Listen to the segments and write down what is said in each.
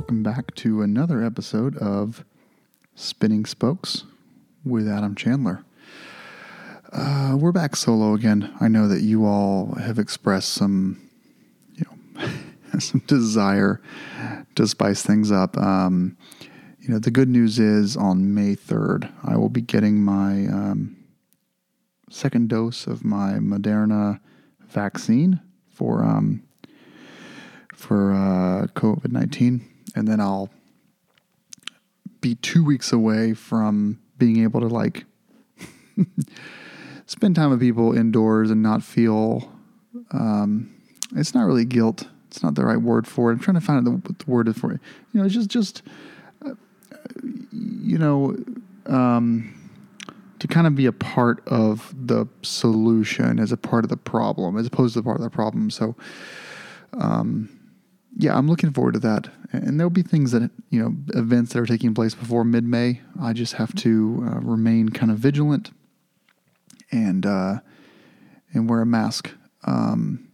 welcome back to another episode of Spinning Spokes with Adam Chandler. Uh, we're back solo again. I know that you all have expressed some, you know, some desire to spice things up. Um, you know, the good news is on May 3rd, I will be getting my um, second dose of my Moderna vaccine for um, for uh, COVID 19. And then I'll be two weeks away from being able to like spend time with people indoors and not feel um, it's not really guilt. It's not the right word for it. I'm trying to find the, the word for it. You know, it's just just uh, you know um, to kind of be a part of the solution as a part of the problem as opposed to the part of the problem. So. Um, yeah, I'm looking forward to that. And there'll be things that, you know, events that are taking place before mid May. I just have to uh, remain kind of vigilant and, uh, and wear a mask. Um,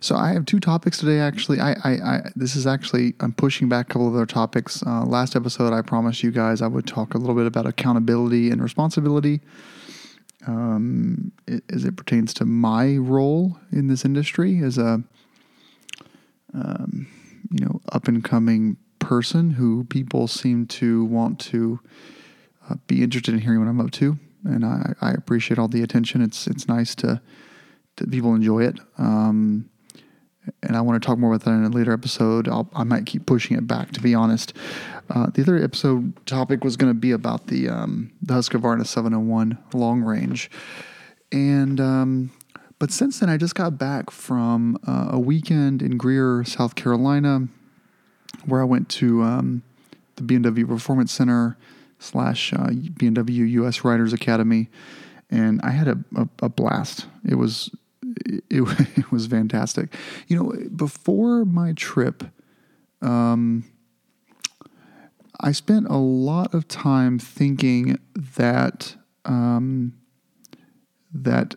so I have two topics today. Actually, I, I, I, this is actually I'm pushing back a couple of other topics. Uh, last episode, I promised you guys I would talk a little bit about accountability and responsibility, um, as it pertains to my role in this industry as a um, you know, up and coming person who people seem to want to uh, be interested in hearing what I'm up to, and I, I, appreciate all the attention. It's it's nice to to people enjoy it. Um, and I want to talk more about that in a later episode. I'll, i might keep pushing it back, to be honest. Uh, the other episode topic was going to be about the um, the Husqvarna 701 long range, and um, but since then, I just got back from uh, a weekend in Greer, South Carolina, where I went to um, the BMW Performance Center slash uh, BMW US Riders Academy, and I had a, a, a blast. It was it, it, was fantastic. You know, before my trip, um, I spent a lot of time thinking that um, that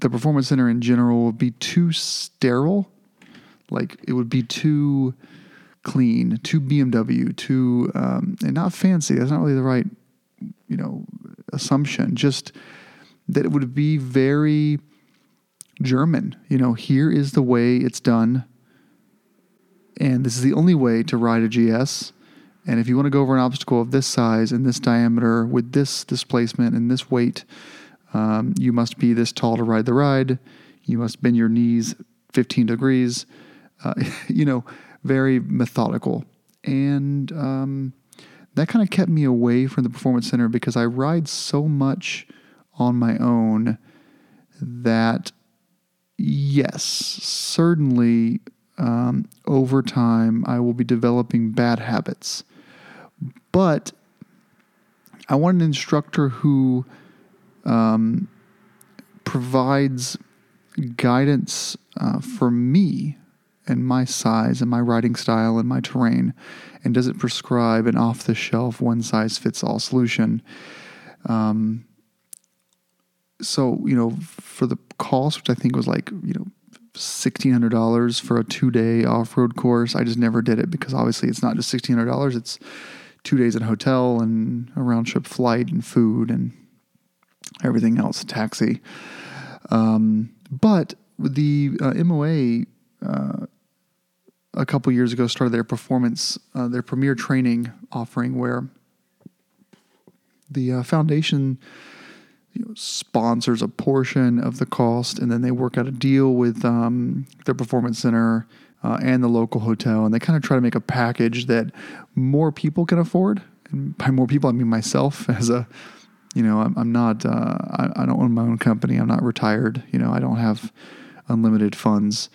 the performance center in general would be too sterile. Like it would be too clean, too BMW, too um, and not fancy. That's not really the right, you know, assumption. Just that it would be very German. You know, here is the way it's done, and this is the only way to ride a GS. And if you want to go over an obstacle of this size and this diameter with this displacement and this weight, um, you must be this tall to ride the ride. You must bend your knees 15 degrees. Uh, you know, very methodical. And um, that kind of kept me away from the performance center because I ride so much on my own that, yes, certainly um, over time I will be developing bad habits. But I want an instructor who um, provides guidance uh, for me and my size and my riding style and my terrain and doesn't prescribe an off the shelf one size fits all solution. Um, so, you know, for the cost, which I think was like, you know, $1,600 for a two day off road course, I just never did it because obviously it's not just $1,600, it's two days in a hotel and a round trip flight and food and everything else, taxi. Um, but the uh, MOA uh, a couple years ago started their performance, uh, their premier training offering, where the uh, foundation you know, sponsors a portion of the cost, and then they work out a deal with um, their performance center uh, and the local hotel, and they kind of try to make a package that more people can afford. And by more people, I mean myself as a you know, I'm, I'm not, uh, I, I, don't own my own company. I'm not retired. You know, I don't have unlimited funds.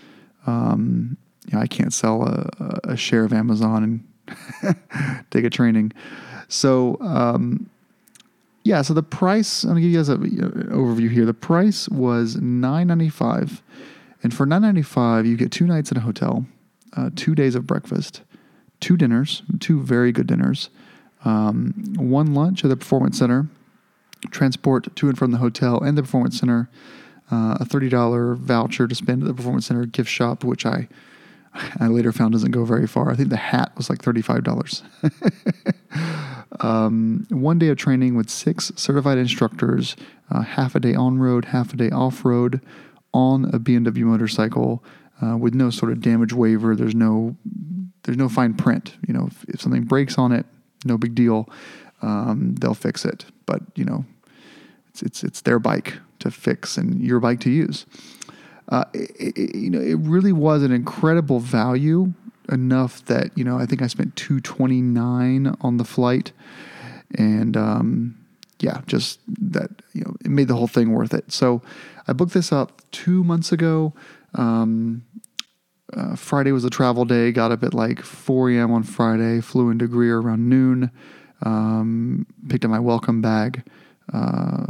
Um, you know, I can't sell a, a share of Amazon and take a training. So, um, yeah, so the price, I'm gonna give you guys an overview here. The price was nine ninety five, and for nine ninety five, you get two nights in a hotel, uh, two days of breakfast, two dinners, two very good dinners, um, one lunch at the performance center, transport to and from the hotel and the performance center, uh, a thirty dollar voucher to spend at the performance center gift shop, which I I later found doesn't go very far. I think the hat was like $35. um, one day of training with six certified instructors, uh, half a day on road, half a day off road on a BMW motorcycle uh, with no sort of damage waiver. There's no there's no fine print. You know, if, if something breaks on it, no big deal. Um, they'll fix it. But you know, it's it's it's their bike to fix and your bike to use. Uh, it, it, you know, it really was an incredible value enough that you know I think I spent two twenty nine on the flight, and um, yeah, just that you know it made the whole thing worth it. So I booked this up two months ago. Um, uh, Friday was a travel day. Got up at like 4 a.m. on Friday. Flew into Greer around noon. Um, picked up my welcome bag. Uh,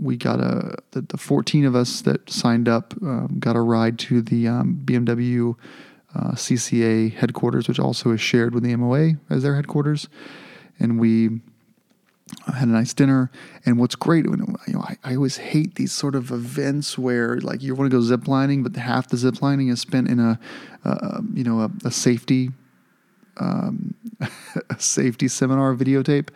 we got a the, the 14 of us that signed up um, got a ride to the um, BMW uh, CCA headquarters, which also is shared with the MOA as their headquarters, and we had a nice dinner. And what's great, you know, I, I always hate these sort of events where like you want to go ziplining, but half the ziplining is spent in a, uh, you know, a, a safety um, a safety seminar videotape,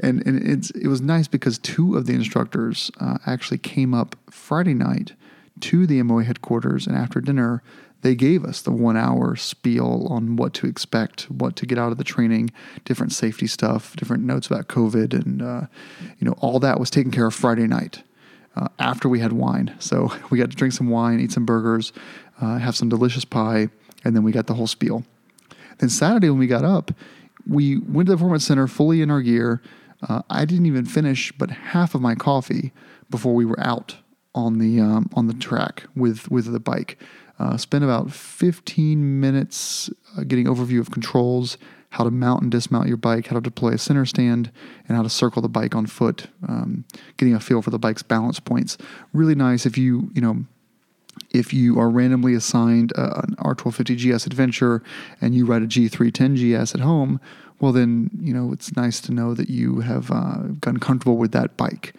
and and it's it was nice because two of the instructors uh, actually came up Friday night to the MOA headquarters, and after dinner they gave us the one hour spiel on what to expect, what to get out of the training, different safety stuff, different notes about COVID, and uh, you know all that was taken care of Friday night. Uh, after we had wine, so we got to drink some wine, eat some burgers, uh, have some delicious pie, and then we got the whole spiel. Then Saturday when we got up, we went to the performance center fully in our gear. Uh, I didn't even finish but half of my coffee before we were out on the um, on the track with with the bike. Uh, spent about 15 minutes uh, getting overview of controls, how to mount and dismount your bike, how to deploy a center stand, and how to circle the bike on foot. Um, getting a feel for the bike's balance points. Really nice if you you know if you are randomly assigned uh, an R1250 GS Adventure and you ride a G310 GS at home, well, then, you know, it's nice to know that you have uh, gotten comfortable with that bike.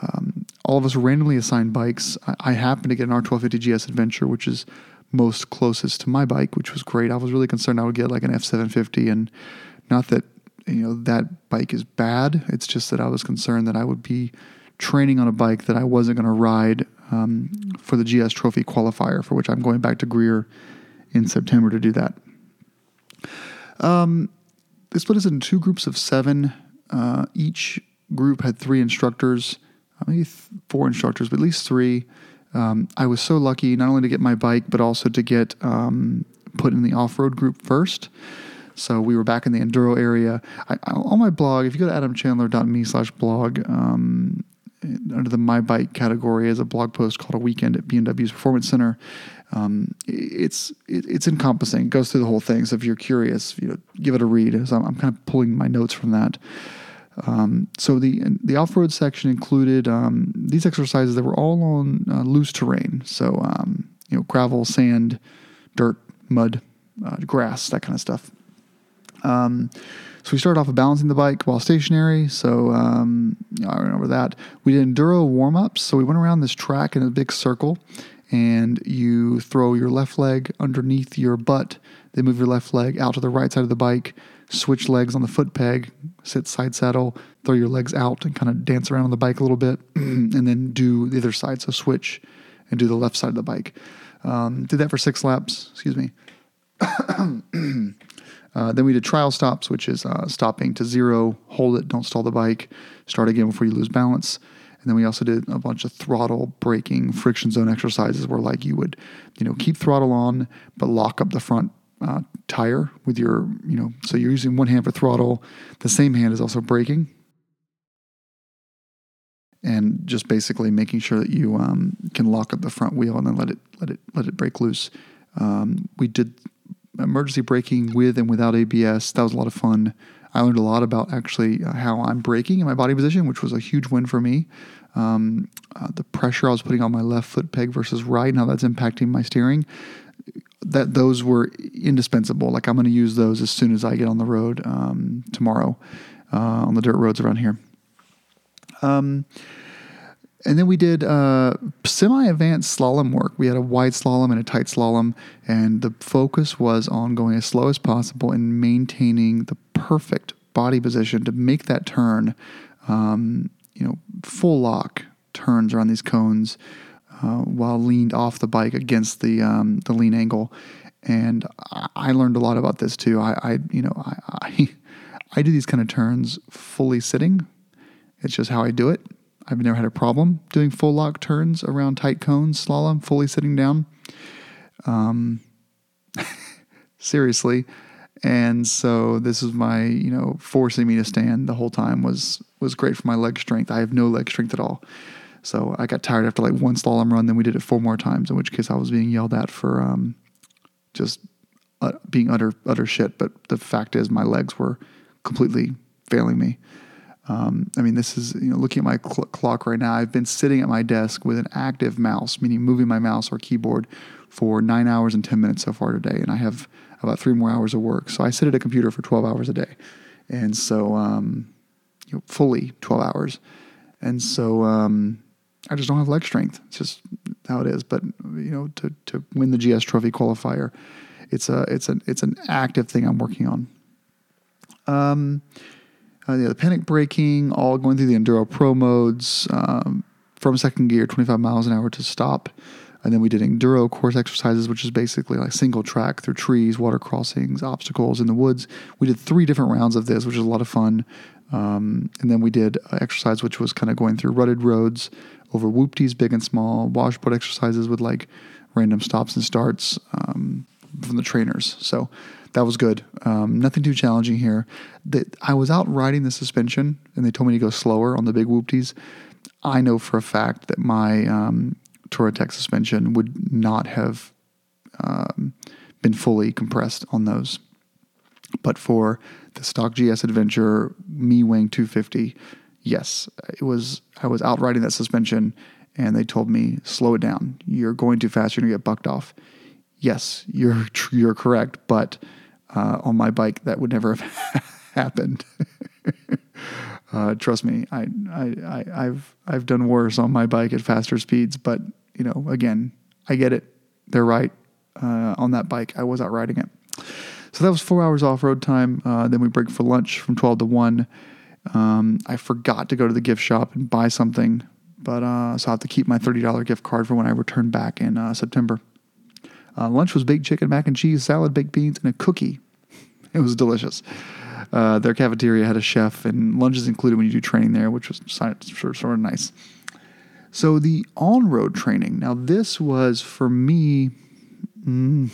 Um, all of us randomly assigned bikes. I, I happened to get an R1250 GS Adventure, which is most closest to my bike, which was great. I was really concerned I would get like an F750, and not that you know that bike is bad. It's just that I was concerned that I would be training on a bike that I wasn't going to ride um, for the GS Trophy qualifier, for which I'm going back to Greer in September to do that. Um, they split us into two groups of seven. Uh, each group had three instructors, uh, maybe four instructors, but at least three. Um, I was so lucky not only to get my bike, but also to get um, put in the off road group first. So we were back in the enduro area. I, on my blog, if you go to adamchandler.me slash blog, um, under the My Bike category as a blog post called "A Weekend at BMW's Performance Center." Um, it's it, it's encompassing. It goes through the whole thing. So if you're curious, you know, give it a read. So I'm, I'm kind of pulling my notes from that. Um, so the the off road section included um, these exercises that were all on uh, loose terrain. So um, you know, gravel, sand, dirt, mud, uh, grass, that kind of stuff. So we started off with balancing the bike while stationary. So um, I remember that. We did enduro warm ups. So we went around this track in a big circle, and you throw your left leg underneath your butt. Then move your left leg out to the right side of the bike. Switch legs on the foot peg. Sit side saddle. Throw your legs out and kind of dance around on the bike a little bit, and then do the other side. So switch and do the left side of the bike. Um, did that for six laps. Excuse me. Uh, then we did trial stops, which is uh, stopping to zero, hold it, don't stall the bike, start again before you lose balance. And then we also did a bunch of throttle braking friction zone exercises where like you would, you know, keep throttle on, but lock up the front uh, tire with your, you know, so you're using one hand for throttle. The same hand is also braking. And just basically making sure that you um, can lock up the front wheel and then let it let it let it break loose. Um, we did emergency braking with and without ABS. That was a lot of fun. I learned a lot about actually how I'm braking in my body position, which was a huge win for me. Um, uh, the pressure I was putting on my left foot peg versus right, and how that's impacting my steering. That those were indispensable. Like I'm going to use those as soon as I get on the road um, tomorrow uh, on the dirt roads around here. Um, And then we did uh, semi advanced slalom work. We had a wide slalom and a tight slalom, and the focus was on going as slow as possible and maintaining the perfect body position to make that turn, um, you know, full lock turns around these cones uh, while leaned off the bike against the um, the lean angle. And I learned a lot about this too. I, I you know, I, I, I do these kind of turns fully sitting. It's just how I do it. I've never had a problem doing full lock turns around tight cones, slalom, fully sitting down. Um, seriously. And so this is my, you know, forcing me to stand the whole time was was great for my leg strength. I have no leg strength at all. So I got tired after like one slalom run. Then we did it four more times, in which case I was being yelled at for um, just uh, being utter utter shit. But the fact is, my legs were completely failing me. Um, I mean, this is, you know, looking at my cl- clock right now, I've been sitting at my desk with an active mouse, meaning moving my mouse or keyboard for nine hours and 10 minutes so far today. And I have about three more hours of work. So I sit at a computer for 12 hours a day. And so, um, you know, fully 12 hours. And so, um, I just don't have leg strength. It's just how it is. But, you know, to, to win the GS trophy qualifier, it's a, it's an, it's an active thing I'm working on. Um, uh, yeah, the panic braking, all going through the enduro pro modes um, from second gear, 25 miles an hour to stop. And then we did enduro course exercises, which is basically like single track through trees, water crossings, obstacles in the woods. We did three different rounds of this, which was a lot of fun. Um, and then we did exercise, which was kind of going through rutted roads over whoopties, big and small, washboard exercises with like random stops and starts um, from the trainers. So that was good. Um, nothing too challenging here. That I was out riding the suspension, and they told me to go slower on the big whoopties. I know for a fact that my um, Touratech suspension would not have um, been fully compressed on those. But for the stock GS Adventure, me weighing 250, yes, it was. I was out riding that suspension, and they told me slow it down. You're going too fast. You're gonna get bucked off. Yes, you're you're correct, but uh, on my bike, that would never have happened. uh, trust me, I, I, I, have I've done worse on my bike at faster speeds, but you know, again, I get it. They're right. Uh, on that bike, I was out riding it. So that was four hours off road time. Uh, then we break for lunch from 12 to 1. Um, I forgot to go to the gift shop and buy something, but uh, so I have to keep my $30 gift card for when I return back in uh, September. Uh, lunch was baked chicken, mac and cheese, salad, baked beans, and a cookie. It was delicious. Uh, their cafeteria had a chef, and lunch is included when you do training there, which was sort of, nice. So the on-road training. Now this was for me, mm,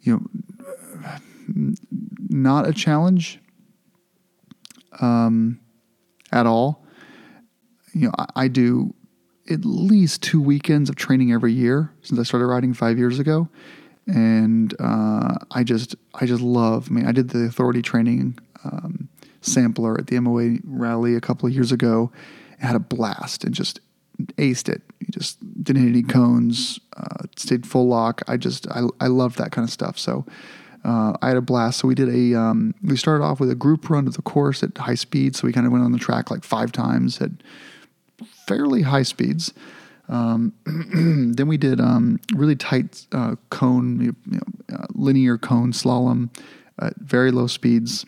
you know, not a challenge um, at all. You know, I, I do at least two weekends of training every year since I started riding five years ago, and uh, I just I just love. I mean, I did the authority training um, sampler at the MOA rally a couple of years ago. and had a blast and just aced it. You just didn't hit any cones, uh, stayed full lock. I just I I love that kind of stuff. So. Uh, I had a blast. So we did a. Um, we started off with a group run of the course at high speed. So we kind of went on the track like five times at fairly high speeds. Um, then we did um, really tight uh, cone, you know, uh, linear cone slalom at very low speeds.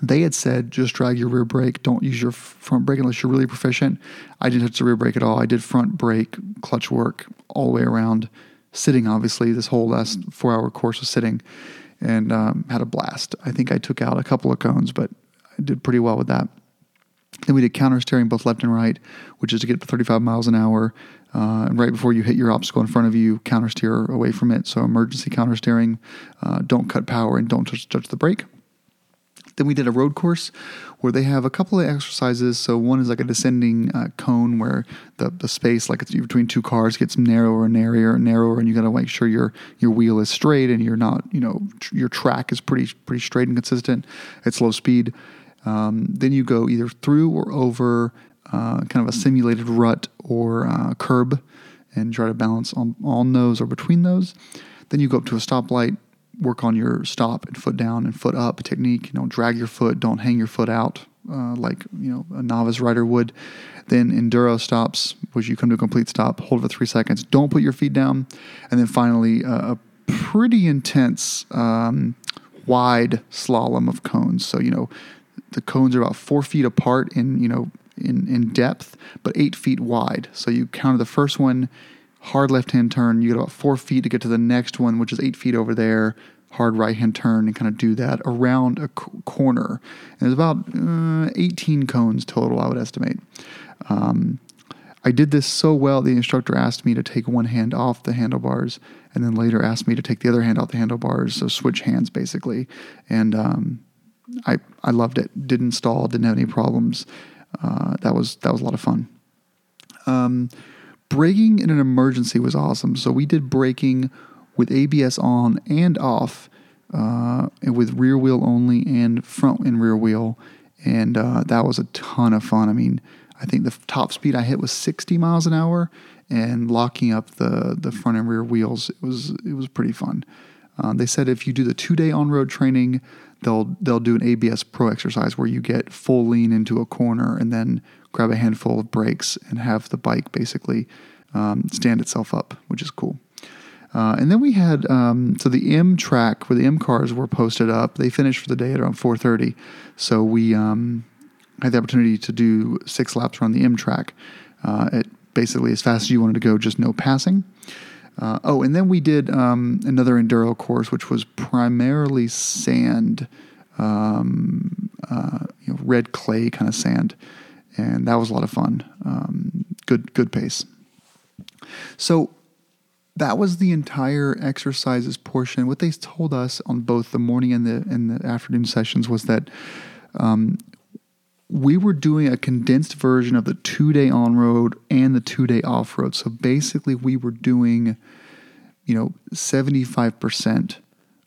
They had said just drag your rear brake, don't use your front brake unless you're really proficient. I didn't touch the rear brake at all. I did front brake, clutch work all the way around, sitting obviously. This whole last four hour course was sitting and um, had a blast. I think I took out a couple of cones, but I did pretty well with that. Then we did counter steering both left and right, which is to get to 35 miles an hour. Uh, and right before you hit your obstacle in front of you, counter steer away from it. So emergency counter steering, uh, don't cut power and don't touch, touch the brake. Then we did a road course where they have a couple of exercises. So one is like a descending uh, cone where the, the space, like it's between two cars, gets narrower and narrower and narrower, and you got to make sure your your wheel is straight and you're not, you know, tr- your track is pretty pretty straight and consistent at slow speed. Um, then you go either through or over uh, kind of a simulated rut or uh, curb and try to balance on, on those or between those. Then you go up to a stoplight, work on your stop and foot down and foot up technique. You know, drag your foot, don't hang your foot out uh, like you know a novice rider would. Then enduro stops, which you come to a complete stop, hold for three seconds, don't put your feet down, and then finally uh, a pretty intense um, wide slalom of cones. So you know the cones are about four feet apart in you know in in depth, but eight feet wide. So you counter the first one, hard left hand turn. You get about four feet to get to the next one, which is eight feet over there. Hard right hand turn and kind of do that around a corner. And there's about uh, 18 cones total, I would estimate. Um, I did this so well, the instructor asked me to take one hand off the handlebars and then later asked me to take the other hand off the handlebars, so switch hands basically. And um, I, I loved it. Didn't stall, didn't have any problems. Uh, that was that was a lot of fun. Um, braking in an emergency was awesome. So we did braking with ABS on and off, uh, and with rear wheel only and front and rear wheel, and uh, that was a ton of fun. I mean, I think the top speed I hit was 60 miles an hour, and locking up the the front and rear wheels, it was it was pretty fun. Um, they said if you do the two day on road training, they'll they'll do an ABS Pro exercise where you get full lean into a corner and then grab a handful of brakes and have the bike basically um, stand itself up, which is cool. Uh, and then we had um, so the M track where the M cars were posted up. They finished for the day at around 4:30, so we um, had the opportunity to do six laps around the M track uh, at basically as fast as you wanted to go, just no passing. Uh, oh, and then we did um, another enduro course, which was primarily sand, um, uh, you know, red clay kind of sand, and that was a lot of fun. Um, good, good pace. So that was the entire exercises portion. What they told us on both the morning and the and the afternoon sessions was that um, we were doing a condensed version of the two day on road and the two day off road. So basically, we were doing, you know, 75%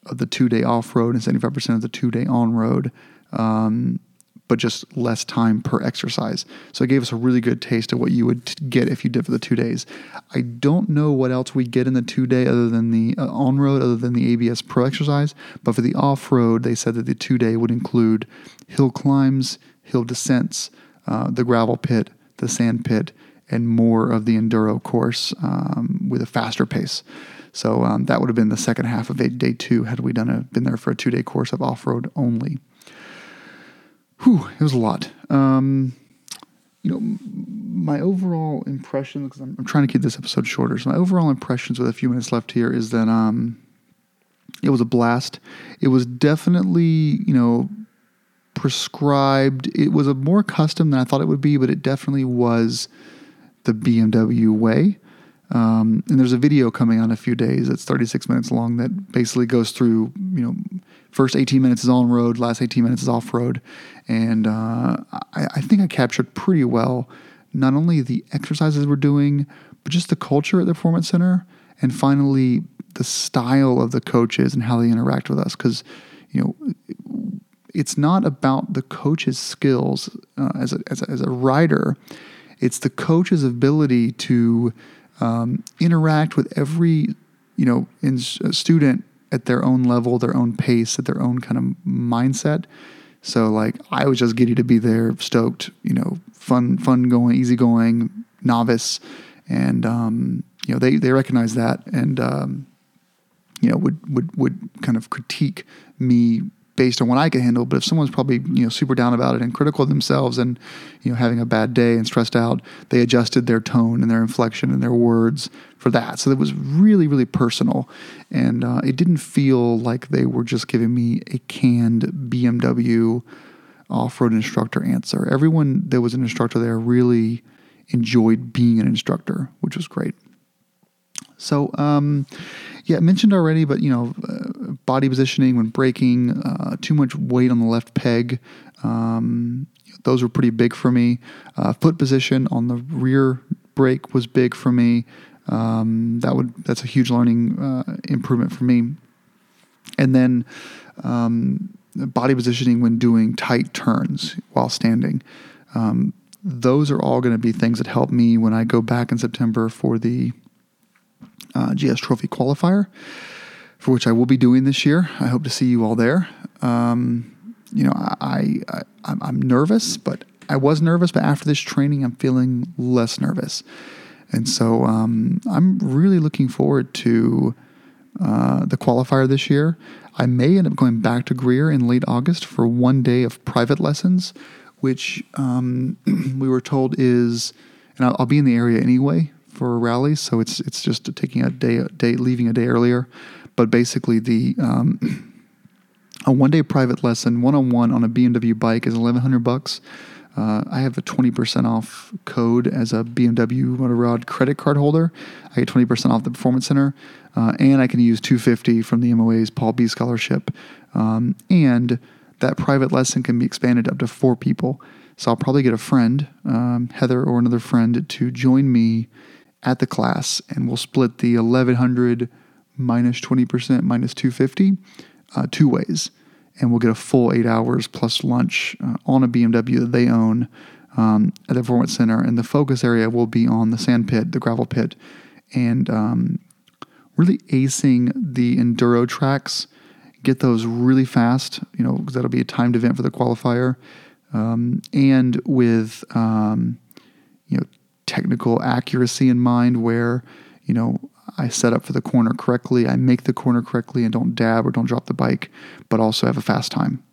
of the two day off road and 75% of the two day on road, um, but just less time per exercise. So it gave us a really good taste of what you would get if you did for the two days. I don't know what else we get in the two day other than the uh, on road, other than the ABS Pro exercise, but for the off road, they said that the two day would include hill climbs hill descents, uh, the gravel pit, the sand pit, and more of the enduro course um, with a faster pace. So um, that would have been the second half of day two had we done a, been there for a two day course of off road only. Whew, it was a lot. Um, you know, my overall impression, because I'm, I'm, trying to keep this episode shorter, so my overall impressions with a few minutes left here is that um, it was a blast. It was definitely, you know, prescribed. It was a more custom than I thought it would be, but it definitely was the BMW way. Um, and there's a video coming on in a few days that's 36 minutes long that basically goes through, you know, first 18 minutes is on road, last 18 minutes is off road. And uh, I, I think I captured pretty well not only the exercises we're doing, but just the culture at the Performance Center. And finally, the style of the coaches and how they interact with us. Because, you know, it's not about the coach's skills uh, as, a, as, a, as a rider. It's the coach's ability to um, interact with every you know in, uh, student at their own level, their own pace, at their own kind of mindset. So like I was just giddy to be there, stoked, you know, fun, fun going, easy going, novice, and um, you know they they recognize that and um, you know would would would kind of critique me based on what I can handle. But if someone's probably you know super down about it and critical of themselves and you know having a bad day and stressed out, they adjusted their tone and their inflection and their words for that. So it was really really personal, and uh, it didn't feel like they were just giving me a canned BMW off-road instructor answer. Everyone that was an instructor there really enjoyed being an instructor, which was great. So, um, yeah, mentioned already, but you know, uh, body positioning when braking, uh, too much weight on the left peg. Um, those were pretty big for me. Uh, foot position on the rear brake was big for me. Um, that would that's a huge learning uh, improvement for me. And then um, body positioning when doing tight turns while standing. Um, those are all going to be things that help me when I go back in September for the uh, GS Trophy qualifier, for which I will be doing this year. I hope to see you all there. Um, you know, I, I I'm, I'm nervous, but I was nervous, but after this training, I'm feeling less nervous. And so um, I'm really looking forward to uh, the qualifier this year. I may end up going back to Greer in late August for one day of private lessons, which um, we were told is, and I'll, I'll, be in the area anyway for rallies, so it's it's just taking a day, a day leaving a day earlier. But basically, the um, a one day private lesson one on one on a BMW bike is eleven hundred bucks. Uh, I have a 20% off code as a BMW Motorrad credit card holder. I get 20% off the Performance Center, uh, and I can use 250 from the MOA's Paul B scholarship. Um, and that private lesson can be expanded up to four people. So I'll probably get a friend, um, Heather or another friend, to join me at the class, and we'll split the 1100 minus 20% minus 250 uh, two ways and we'll get a full eight hours plus lunch uh, on a BMW that they own um, at the Performance Center. And the focus area will be on the sand pit, the gravel pit, and um, really acing the enduro tracks. Get those really fast, you know, because that'll be a timed event for the qualifier, um, and with um, you know technical accuracy in mind, where you know I set up for the corner correctly, I make the corner correctly, and don't dab or don't drop the bike, but also have a fast time.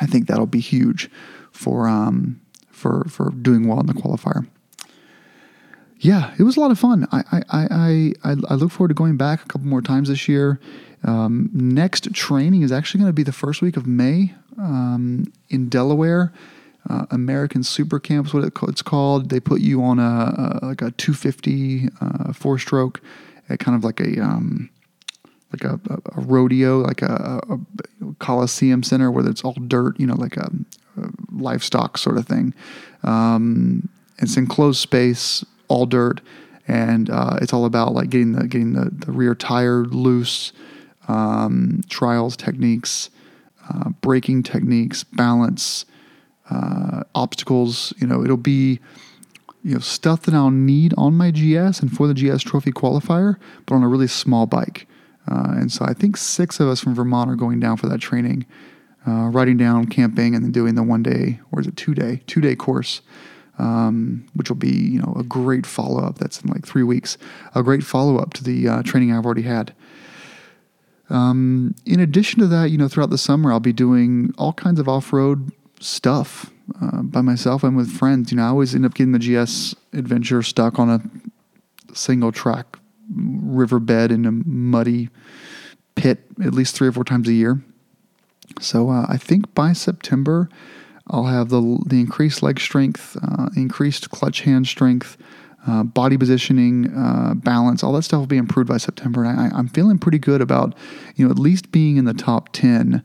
I think that'll be huge for um, for for doing well in the qualifier. Yeah, it was a lot of fun. I I I I, look forward to going back a couple more times this year. Um, next training is actually going to be the first week of May um, in Delaware. Uh, American Super Camp is what it's called. They put you on a, a like a 250 uh, four stroke, kind of like a um, like a, a, rodeo, like a, a, coliseum center where it's all dirt, you know, like a, livestock sort of thing. Um, it's enclosed space, all dirt, and uh, it's all about like getting the getting the, the rear tire loose, um, trials techniques, uh, braking techniques, balance uh, obstacles. You know, it'll be you know stuff that I'll need on my GS and for the GS Trophy qualifier, but on a really small bike. Uh, and so I think six of us from Vermont are going down for that training, uh, riding down, camping, and then doing the one day or is it two day two day course. Um, which will be, you know, a great follow up. That's in like three weeks. A great follow up to the uh, training I've already had. Um, in addition to that, you know, throughout the summer, I'll be doing all kinds of off road stuff uh, by myself and with friends. You know, I always end up getting the GS adventure stuck on a single track riverbed in a muddy pit at least three or four times a year. So uh, I think by September, I'll have the the increased leg strength, uh, increased clutch hand strength, uh, body positioning, uh, balance, all that stuff will be improved by September. And I, I'm feeling pretty good about, you know, at least being in the top ten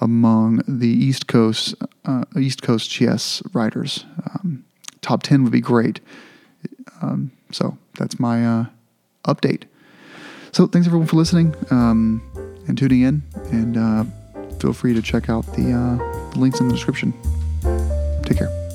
among the East Coast uh, East Coast GS riders. Um, top ten would be great. Um, so that's my uh, update. So thanks everyone for listening um, and tuning in, and uh, feel free to check out the, uh, the links in the description. Take care.